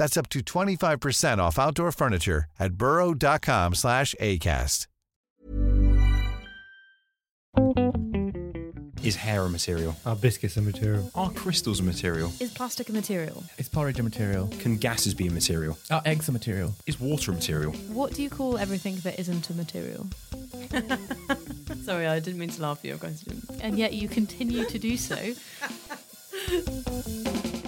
That's up to 25% off outdoor furniture at burrow.com slash ACAST. Is hair a material? Are biscuits a material? Are crystals a material? Is plastic a material? Is porridge a material? Can gases be a material? Are eggs a material? Is water a material? What do you call everything that isn't a material? Sorry, I didn't mean to laugh at your question. And yet you continue to do so.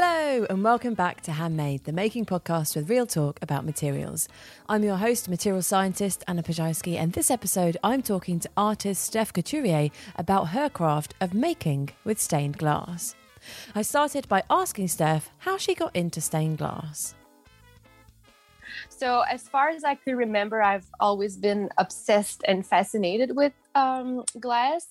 Hello, and welcome back to Handmade, the making podcast with real talk about materials. I'm your host, material scientist Anna Ploszajski, and this episode I'm talking to artist Steph Couturier about her craft of making with stained glass. I started by asking Steph how she got into stained glass. So, as far as I can remember, I've always been obsessed and fascinated with um, glass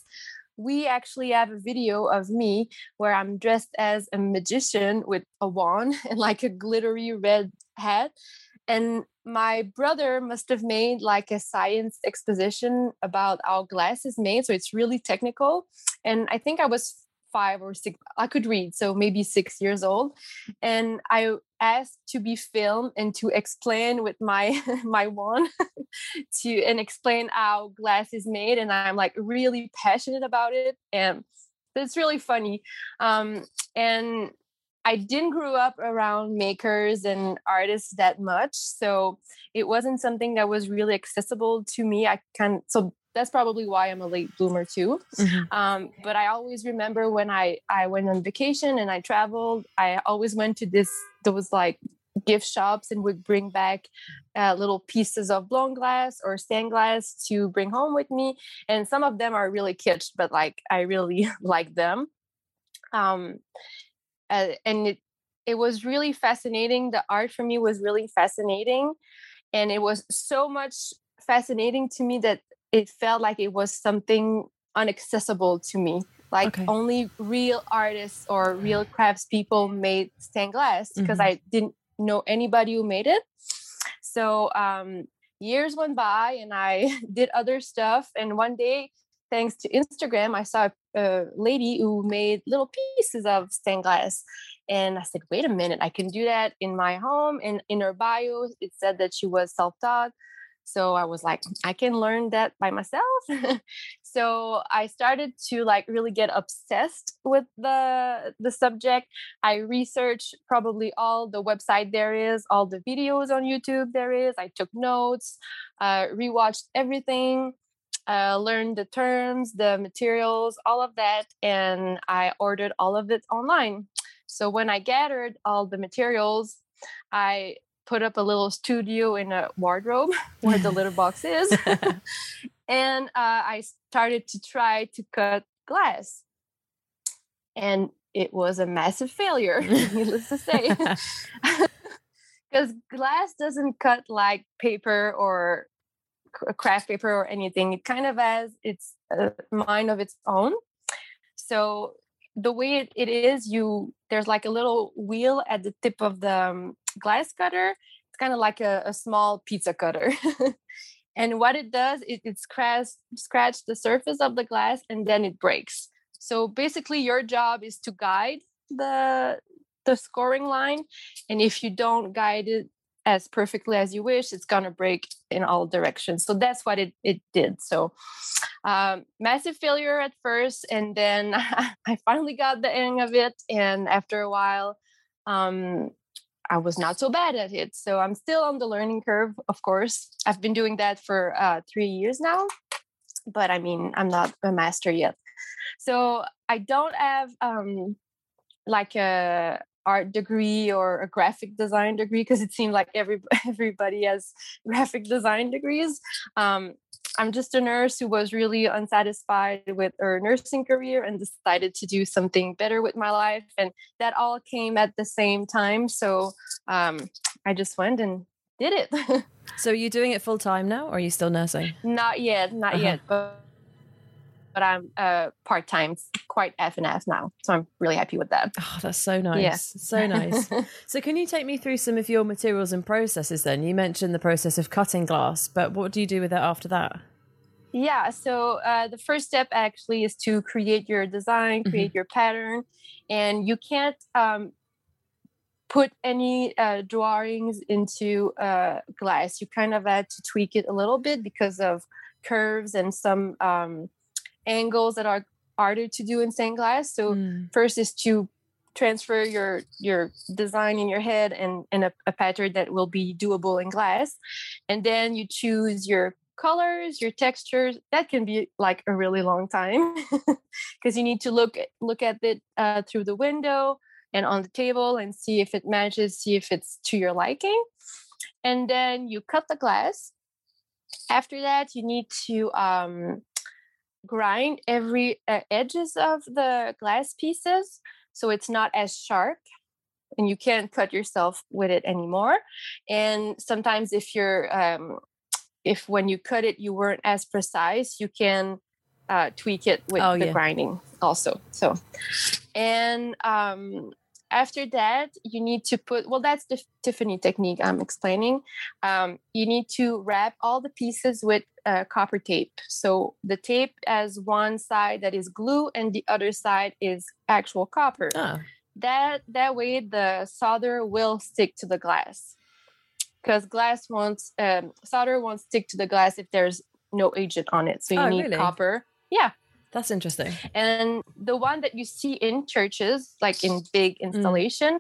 we actually have a video of me where I'm dressed as a magician with a wand and like a glittery red hat. And my brother must have made like a science exposition about how glass is made. So it's really technical. And I think I was five or six i could read so maybe six years old. And i asked to be filmed and to explain with my my wand to and explain how glass is made and i'm like really passionate about it and it's really funny. Um, and i didn't grow up around makers and artists that much so it wasn't something that was really accessible to me. I can so that's probably why I'm a late bloomer too. Mm-hmm. Um, but I always remember when I I went on vacation and I traveled, I always went to this those like gift shops and would bring back uh, little pieces of blown glass or stained glass to bring home with me. And some of them are really kitsch, but like I really like them. Um, uh, and it it was really fascinating. The art for me was really fascinating, and it was so much fascinating to me that it felt like it was something inaccessible to me. Like okay. only real artists or real craftspeople made stained glass because mm-hmm. i didn't know anybody who made it. So um, years went by and i did other stuff and one day thanks to instagram i saw a lady who made little pieces of stained glass. And i said wait a minute i can do that in my home. And in her bio it said that she was self-taught so i was like i can learn that by myself. So i started to like really get obsessed with the the subject. I researched probably all the website there is all the videos on youtube there is. I took notes uh, rewatched everything uh, learned the terms the materials all of that and i ordered all of it online. So when i gathered all the materials i put up a little studio in a wardrobe where the litter box is. and uh, I started to try to cut glass. And it was a massive failure, needless to say. Because glass doesn't cut like paper or craft paper or anything. It kind of has its uh, mind of its own. So the way it, it is, you there's like a little wheel at the tip of the um, glass cutter. It's kind of like a, a small pizza cutter. and what it does is it scratch scratch the surface of the glass and then it breaks. So basically your job is to guide the the scoring line. And if you don't guide it as perfectly as you wish, it's gonna break in all directions. So that's what it, it did. So um, massive failure at first, and then I finally got the hang of it. And after a while, um, I was not so bad at it. So I'm still on the learning curve, of course. I've been doing that for uh, three years now, but I mean, I'm not a master yet. So I don't have um, like a art degree or a graphic design degree because it seemed like every everybody has graphic design degrees. Um, I'm just a nurse who was really unsatisfied with her nursing career and decided to do something better with my life. And that all came at the same time. So um, I just went and did it. so are you doing it full time now or are you still nursing? not yet, not Uh-huh. yet. But but I'm uh, part time, quite F and F now. So I'm really happy with that. Oh, that's so nice. So nice. so can you take me through some of your materials and processes then? You mentioned the process of cutting glass, but what do you do with it after that? Yeah, so uh, the first step actually is to create your design, create your pattern, and you can't um, put any uh, drawings into uh, glass. You kind of had to tweak it a little bit because of curves and some um, angles that are harder to do in stained glass. So Mm. first is to transfer your your design in your head and in a, a pattern that will be doable in glass and then you choose your colors your textures that can be like a really long time because you need to look at- look at it uh, through the window and on the table and see if it matches see if it's to your liking and then you cut the glass after that you need to um, grind every uh, edges of the glass pieces so it's not as sharp and you can't cut yourself with it anymore. And sometimes if you're um, if when you cut it you weren't as precise you can uh, tweak it with Oh, the yeah. grinding also so. And um, after that you need to put well that's the tiffany technique i'm explaining. Um, you need to wrap all the pieces with uh, copper tape. So the tape has one side that is glue and the other side is actual copper. Oh, that that way the solder will stick to the glass. Because glass won't um, solder won't stick to the glass if there's no agent on it. So you Oh, need really? copper. Yeah. That's interesting. and the one that you see in churches like in big installation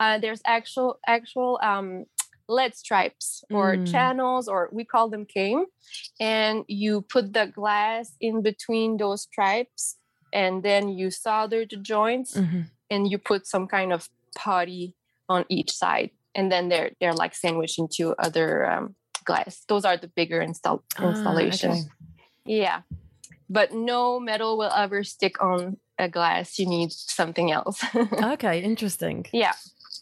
uh, there's actual actual um, lead stripes or Mm. channels or we call them came and you put the glass in between those stripes and then you solder the joints Mhm. and you put some kind of putty on each side and then they're they're like sandwiched into other um, glass those are the bigger install Ah, installations okay. yeah but no metal will ever stick on a glass you need something else Okay, interesting. yeah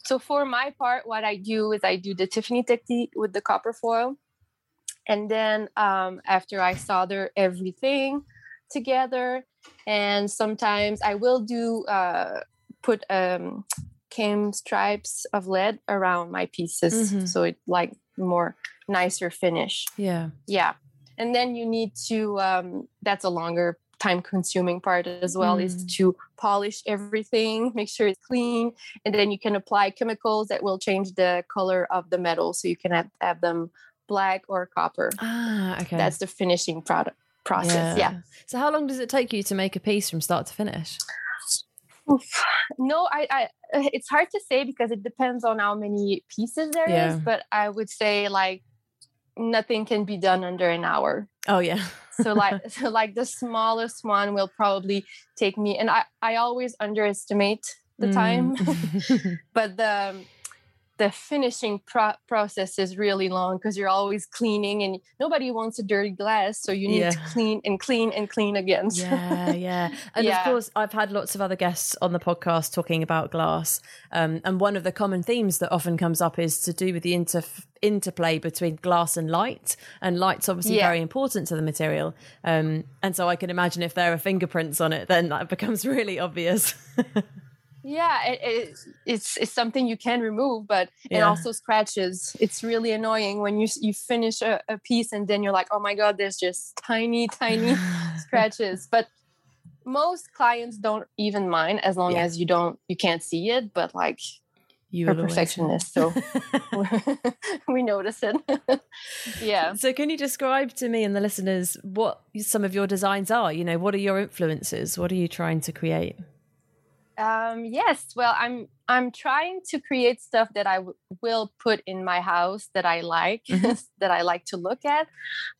so for my part what i do is i do the tiffany technique with the copper foil and then um, after i solder everything together and sometimes i will do uh, put um, came stripes of lead around my pieces Mhm. so it like more nicer finish Yeah. yeah and then you need to um, that's a longer time consuming part as well is Mm. to polish everything make sure it's clean and then you can apply chemicals that will change the color of the metal so you can have, have them black or copper Ah, okay. that's the finishing product process yeah, So how long does it take you to make a piece from start to finish? Oof. no I, I it's hard to say because it depends on how many pieces there is. Yeah. but i would say like nothing can be done under an hour Oh yeah. so like so like the smallest one will probably take me and i i always underestimate the time Mm. but the um, the finishing pro- process is really long because you're always cleaning and nobody wants a dirty glass so you need to clean and clean and clean again yeah, yeah. And Yeah. of course, I've had lots of other guests on the podcast talking about glass. Um, and one of the common themes that often comes up is to do with the inter- interplay between glass and light. And light's obviously Yeah. very important to the material. Um, and so I can imagine if there are fingerprints on it, then that becomes really obvious. yeah it, it, it's it's something you can remove but Yeah. also scratches it's really annoying when you you finish a, a piece and then you're like oh my god there's just tiny tiny scratches but most clients don't even mind as long Yeah. as you don't you can't see it but like you we're will always- perfectionists so we notice it yeah So, can you describe to me and the listeners what some of your designs are? You know, what are your influences? What are you trying to create? Um yes well i'm I'm trying to create stuff that I w- will put in my house that I like, Mm-hmm. that I like to look at.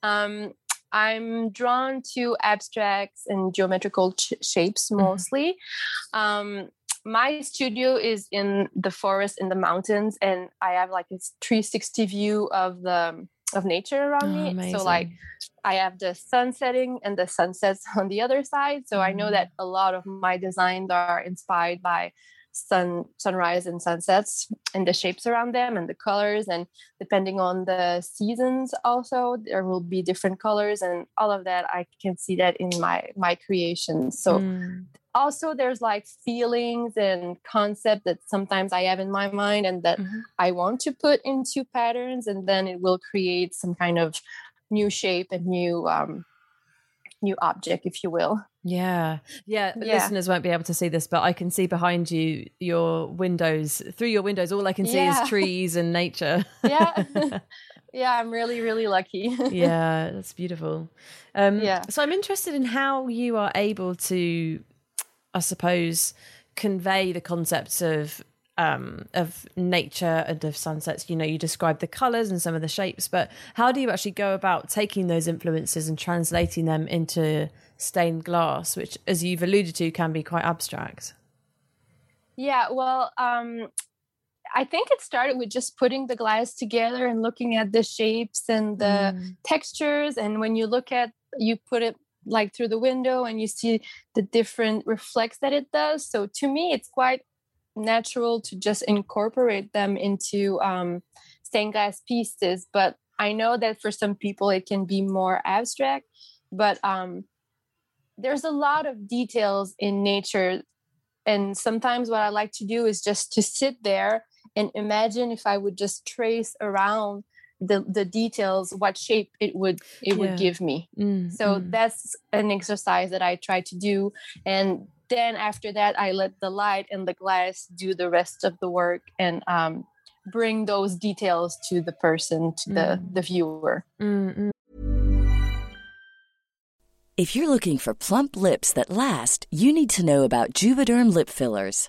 Um, I'm drawn to abstracts and geometrical ch- shapes Mhm. mostly. Um, my studio is in the forest in the mountains, and I have like a 360 view of the of nature around Oh, me. So like. I have the sun setting and the sunsets on the other side. So I know Mm. that a lot of my designs are inspired by sun sunrise and sunsets and the shapes around them and the colors and depending on the seasons also there will be different colors and all of that I can see that in my my creations. So Mm. Also there's like feelings and concept that sometimes I have in my mind and that Mhm. I want to put into patterns and then it will create some kind of new shape and new um new object if you will. Yeah. Yeah. Yeah. listeners won't be able to see this, but I can see behind you your windows. Through your windows, all I can see Yeah. is trees and nature. Yeah. yeah, I'm really really lucky. yeah, that's beautiful. Um, Yeah. So I'm interested in how you are able to, I suppose, convey the concepts of um, of nature and of sunsets. You know, you describe the colors and some of the shapes, but how do you actually go about taking those influences and translating them into stained glass, which, as you've alluded to, can be quite abstract? Yeah, well, um, I think it started with just putting the glass together and looking at the shapes and the Mm. textures. And when you look at, you put it like through the window and you see the different reflects that it does. So to me, it's quite natural to just incorporate them into um, stained glass pieces. But I know that for some people it can be more abstract. But um, there's a lot of details in nature and sometimes what i like to do is just to sit there and imagine if i would just trace around the the details what shape it would it Yeah. would give me Mm, so mm. that's an exercise that i try to do and then after that i let the light and the glass do the rest of the work and um, bring those details to the person to the Mm. the viewer Mm, mm. If you're looking for plump lips that last, you need to know about Juvederm lip fillers.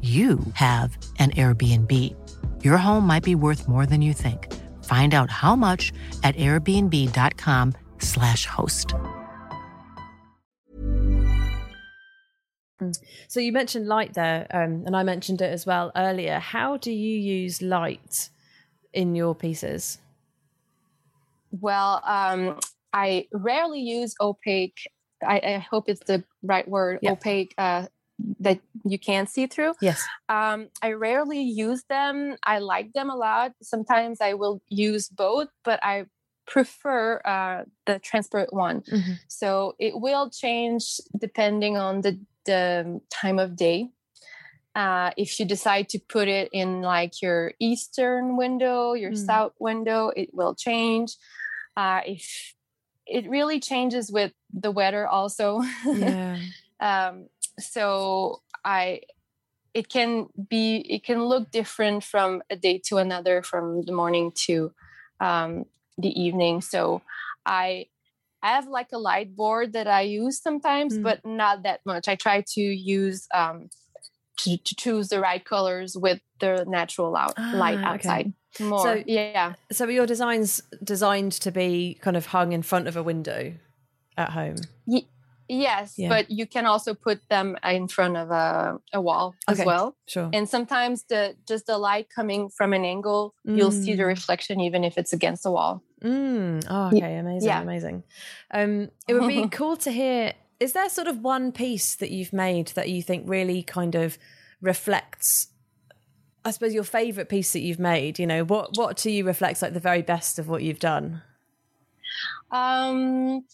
you have an Airbnb. Your home might be worth more than you think. Find out how much at airbnb.com/slash host. So you mentioned light there, um, and I mentioned it as well earlier. How do you use light in your pieces? Well, um, I rarely use opaque. I, I hope it's the right word. Yeah. Opaque uh, that you can't see through. Yes. Um, I rarely use them. I like them a lot. Sometimes I will use both, but I prefer uh, the transparent one. Mhm. So it will change depending on the, the time of day. Uh, if you decide to put it in like your eastern window, your Mm. south window, it will change. Uh, if it really changes with the weather, also. Yeah. um, so I, it can be, it can look different from a day to another, from the morning to um, the evening. So I i have like a light board that I use sometimes, Mm. but not that much. I try to use um, to, to choose the right colors with the natural out, light Ah, okay. outside. More, So- yeah, So are your designs designed to be kind of hung in front of a window at home? Yes, Yeah. but you can also put them in front of a, a wall as well. Sure. And sometimes the just the light coming from an angle, you'll see the Mm. reflection even if it's against the wall. Mm. Oh, okay. Amazing. yeah. Amazing. Um, it would be cool to hear. Is there sort of one piece that you've made that you think really kind of reflects? I suppose your favorite piece that you've made. You know, what what to you reflects like the very best of what you've done. Um,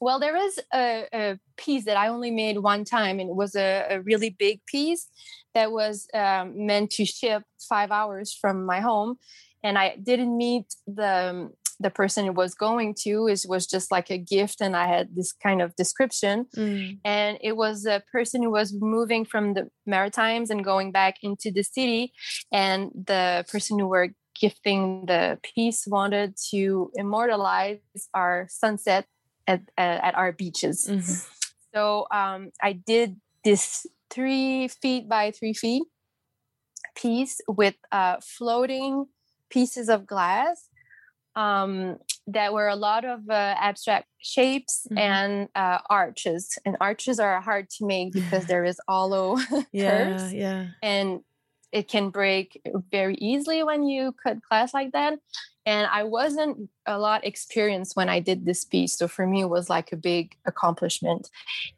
well, there is a, a piece that I only made one time, and it was a, a really big piece that was um, meant to ship five hours from my home, and I didn't meet the the person it was going to. It was just like a gift, and I had this kind of description, and it was a person who was moving from the Maritimes and going back into the city, and the person who were gifting the piece wanted to immortalize our sunset at, at, at our beaches. Mhm. So um, I did this three feet by three feet piece with uh, floating pieces of glass um, that were a lot of uh, abstract shapes Mhm. and uh, arches. And arches are hard to make because there is hollow Yeah. curves Yeah. and it can break very easily when you cut glass like that. And i wasn't a lot experienced when i did this piece so for me it was like a big accomplishment.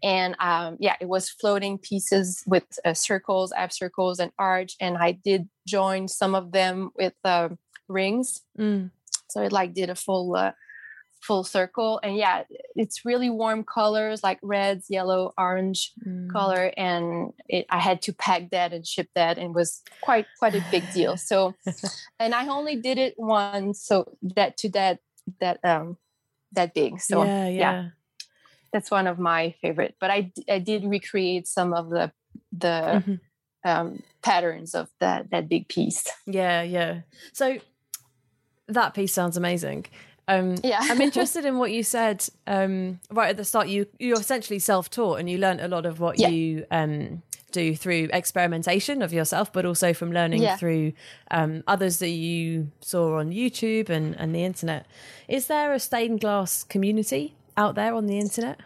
And um, yeah it was floating pieces with uh, circles ab circles and arch and i did join some of them with uh, rings. Mm. so it like did a full uh, full circle and yeah it's really warm colors like reds yellow orange Mm. color and it, i had to pack that and ship that and it was quite quite a big deal so and i only did it once so that to that that um that big so yeah. Yeah. that's one of my favorite but i i did recreate some of the the Mhm. um patterns of that that big piece Yeah, yeah. So that piece sounds amazing. Um, Yeah. I'm interested in what you said um, right at the start. You you're essentially self-taught, and you learnt a lot of what Yeah. you um, do through experimentation of yourself, but also from learning Yeah. through um, others that you saw on YouTube and and the internet. Is there a stained glass community out there on the internet?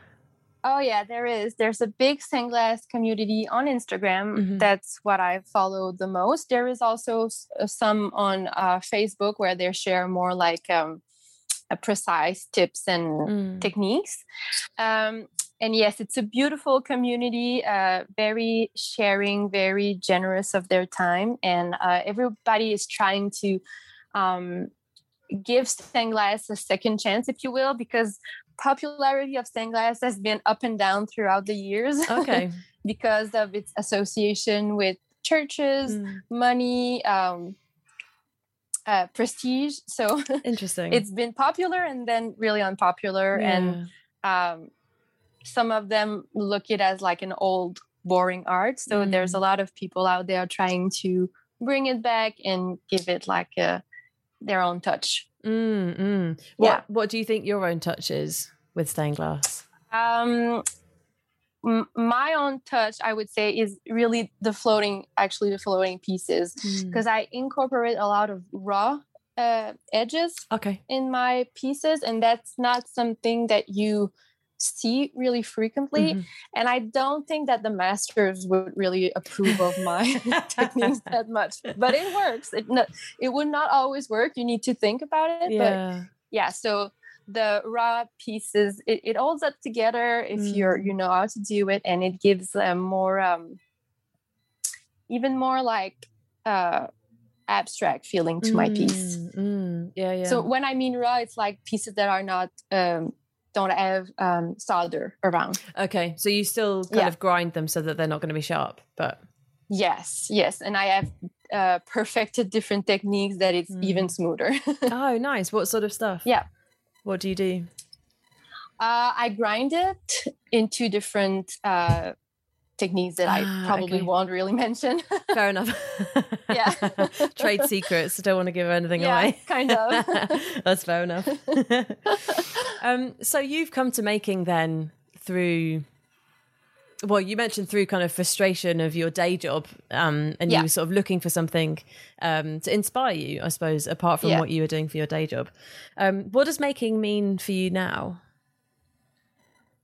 Oh yeah, there is. There's a big stained glass community on Instagram. Mhm. That's what I follow the most. There is also uh, some on uh, Facebook where they share more like um, precise tips and Mm. techniques. Um, and yes, it's a beautiful community, uh, very sharing, very generous of their time, and uh, everybody is trying to um, give stained glass a second chance, if you will, because popularity of stained glass has been up and down throughout the years Okay. because of its association with churches, Mm. money, um, uh, prestige. So Interesting. it's been popular and then really unpopular and um, some of them look it as like an old boring art so there's Mm. a lot of people out there trying to bring it back and give it like a, their own touch Mm, mm. What Yeah. What do you think your own touch is with stained glass? um, m- my own touch i would say is really the floating actually the floating pieces Mm. because i incorporate a lot of raw uh, edges Okay. in my pieces and that's not something that you see really frequently Mhm. and i don't think that the masters would really approve of my techniques that much but it works it, no, it would not always work you need to think about it but Yeah. yeah so the raw pieces it, it holds up together if you're Mm. you know how to do it and it gives them more um even more like uh abstract feeling to my piece Mm, mm, yeah, yeah. so when i mean raw it's like pieces that are not um don't have um solder around okay, so you still kind Yeah. of grind them so that they're not going to be sharp, but yes yes and i have uh perfected different techniques that it's even smoother oh, nice. What sort of stuff? Yeah. What do you do? Uh, I grind it into different uh, techniques that Ah, I probably okay. won't really mention. Fair enough. Yeah. Trade secrets. Don't want to give anything Yeah, away. kind of. That's fair enough. um, so you've come to making then through. Well, you mentioned through kind of frustration of your day job, um, and you were sort of looking for something um, to inspire you, I suppose, apart from Yeah. what you were doing for your day job. Um, what does making mean for you now?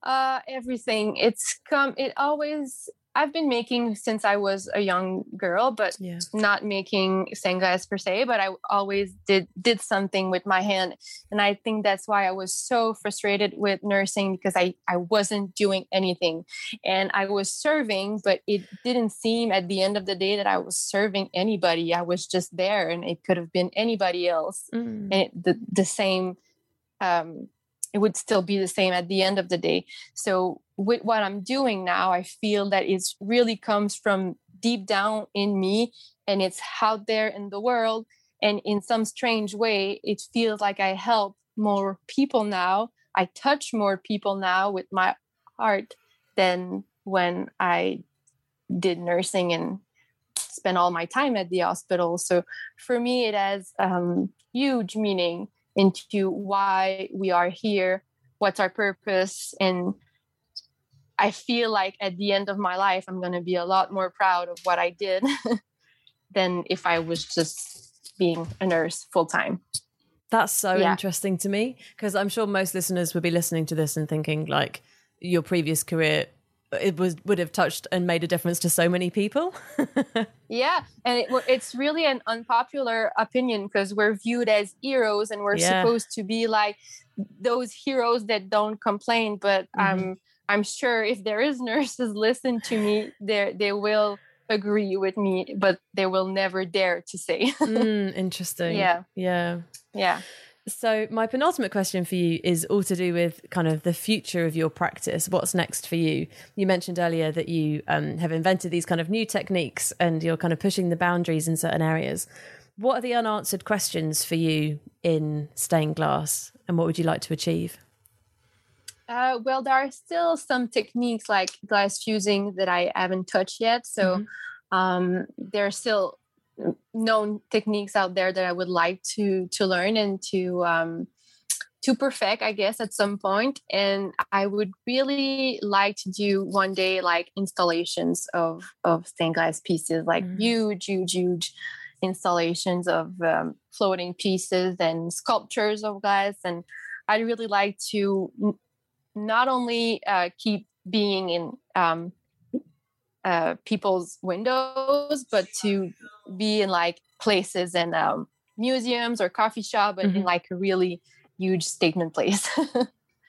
uh, everything. It's come. It always. I've been making since I was a young girl, but Yeah. not making sanglas per se. But I always did did something with my hand, and I think that's why I was so frustrated with nursing because I I wasn't doing anything, and I was serving, but it didn't seem at the end of the day that I was serving anybody. I was just there, and it could have been anybody else Mm. and it, the the same um it would still be the same at the end of the day. So with what i'm doing now i feel that it really comes from deep down in me and it's out there in the world. And in some strange way it feels like i help more people now. I touch more people now with my heart than when i did nursing and spent all my time at the hospital. So for me it has um, huge meaning into why we are here what's our purpose and i feel like at the end of my life i'm going to be a lot more proud of what i did than if i was just being a nurse full time That's so Yeah. interesting to me because I'm sure most listeners would be listening to this and thinking like your previous career it was would have touched and made a difference to so many people. yeah and it, it's really an unpopular opinion because we're viewed as heroes and we're Yeah. supposed to be like those heroes that don't complain but i'm i'm sure if there is nurses listen to me they they will agree with me but they will never dare to say mm, interesting. Yeah. Yeah. yeah So my penultimate question for you is all to do with kind of the future of your practice. What's next for you? You mentioned earlier that you um, have invented these kind of new techniques and you're kind of pushing the boundaries in certain areas. What are the unanswered questions for you in stained glass, and what would you like to achieve? Uh, well, there are still some techniques like glass fusing that I haven't touched yet. So um, there are still known techniques out there that I would like to to learn and to um, to perfect, I guess, at some point. And I would really like to do one day like installations of of stained glass pieces, like Mhm. huge, huge, huge installations of um, floating pieces and sculptures of glass. And I'd really like to n- not only uh, keep being in um, uh, people's windows, but to be in like places and um, museums or coffee shop, but in Mhm. like a really huge statement place.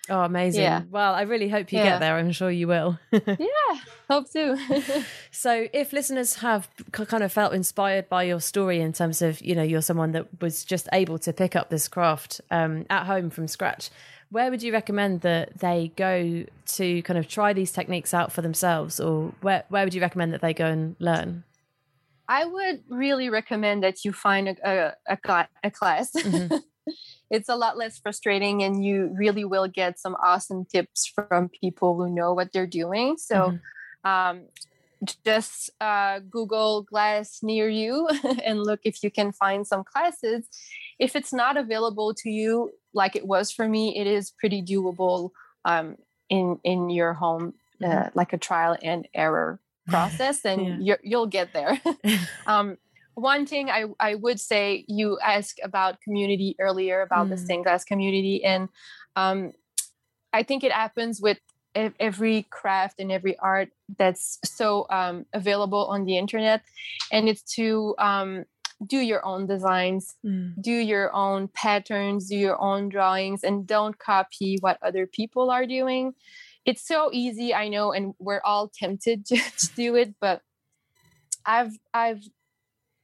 Oh, amazing. Yeah. Well, I really hope you Yeah. get there. I'm sure you will. yeah, hope so. So, if listeners have kind of felt inspired by your story in terms of, you know, you're someone that was just able to pick up this craft um, at home from scratch, where would you recommend that they go to kind of try these techniques out for themselves, or where where would you recommend that they go and learn? I would really recommend that you find a, a, a, a class. Mhm. it's a lot less frustrating, and you really will get some awesome tips from people who know what they're doing. So, um, just uh, Google glass near you and look if you can find some classes. If it's not available to you, like it was for me, it is pretty doable um, in in your home, uh, like a trial and error process, and Yeah. you're, you'll get there. um, one thing I, I would say you asked about community earlier about the Mm. stained glass community and um, i think it happens with every craft and every art that's so um, available on the internet and it's to um, do your own designs, Mm. do your own patterns, do your own drawings, and don't copy what other people are doing. It's so easy, I know, and we're all tempted to, to do it, but I've I've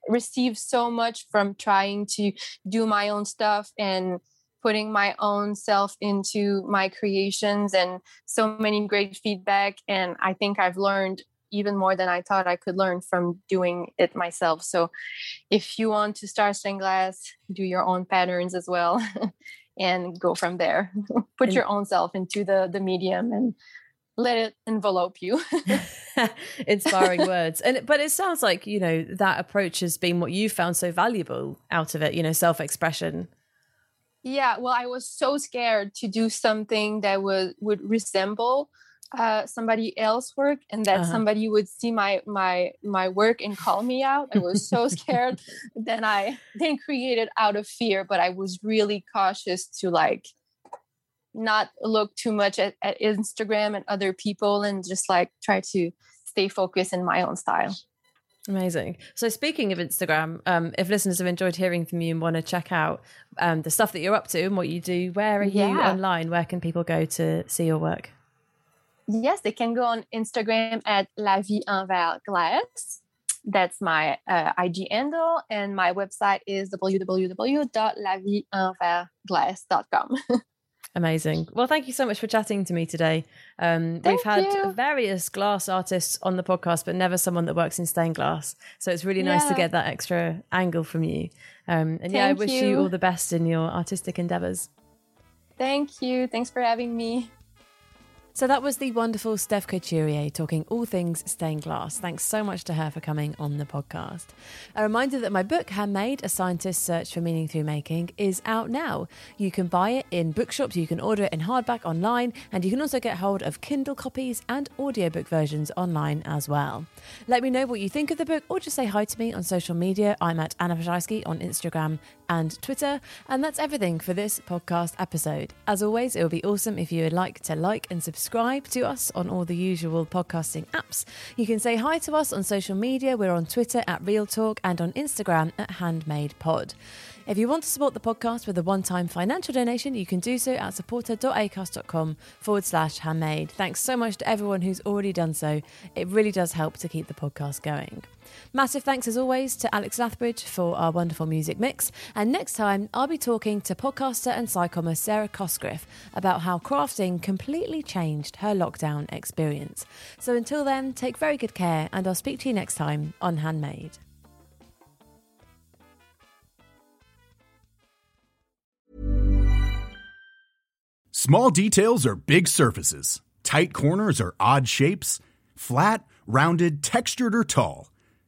received so much from trying to do my own stuff and putting my own self into my creations and so many great feedback and i think i've learned even more than i thought i could learn from doing it myself. So if you want to start stained glass do your own patterns as well and go from there put And- your own self into the the medium and let it envelope you Inspiring words. And but it sounds like, you know, that approach has been what you found so valuable out of it, you know, self-expression. Yeah, well, I was so scared to do something that would would resemble uh, somebody else work, and that Uh-huh. somebody would see my my my work and call me out. I was so scared. then I then created out of fear, but I was really cautious to like not look too much at, at Instagram and other people, and just like try to stay focused in my own style. Amazing. So speaking of Instagram, um, if listeners have enjoyed hearing from you and want to check out um, the stuff that you're up to and what you do, where are you online? Where can people go to see your work? Yes, they can go on Instagram at La Vie En Envers Glass. That's my uh, IG handle, and my website is www.lavie-enversglace.com. Amazing. Well, thank you so much for chatting to me today. Um, we've had you. various glass artists on the podcast, but never someone that works in stained glass. So it's really nice to get that extra angle from you. Um, and yeah, I wish you. you. all the best in your artistic endeavors. Thank you. Thanks for having me. So that was the wonderful Steph Couturier talking all things stained glass. Thanks so much to her for coming on the podcast. A reminder that my book, Handmade A Scientist's Search for Meaning Through Making, is out now. You can buy it in bookshops, you can order it in hardback online, and you can also get hold of Kindle copies and audiobook versions online as well. Let me know what you think of the book or just say hi to me on social media. I'm at Anna Ploszajski on Instagram and Twitter. And that's everything for this podcast episode. As always, it would be awesome if you would like to like and subscribe to us on all the usual podcasting apps. You can say hi to us on social media. We're on Twitter at Real Talk and on Instagram at Handmade Pod. If you want to support the podcast with a one time financial donation, you can do so at supporter.acast.com forward slash handmade. Thanks so much to everyone who's already done so. It really does help to keep the podcast going. Massive thanks as always to Alex Lathbridge for our wonderful music mix. And next time, I'll be talking to podcaster and scicommer Sarah Cosgriff about how crafting completely changed her lockdown experience. So until then, take very good care, and I'll speak to you next time on Handmade. Small details are big surfaces. Tight corners are odd shapes. Flat, rounded, textured, or tall.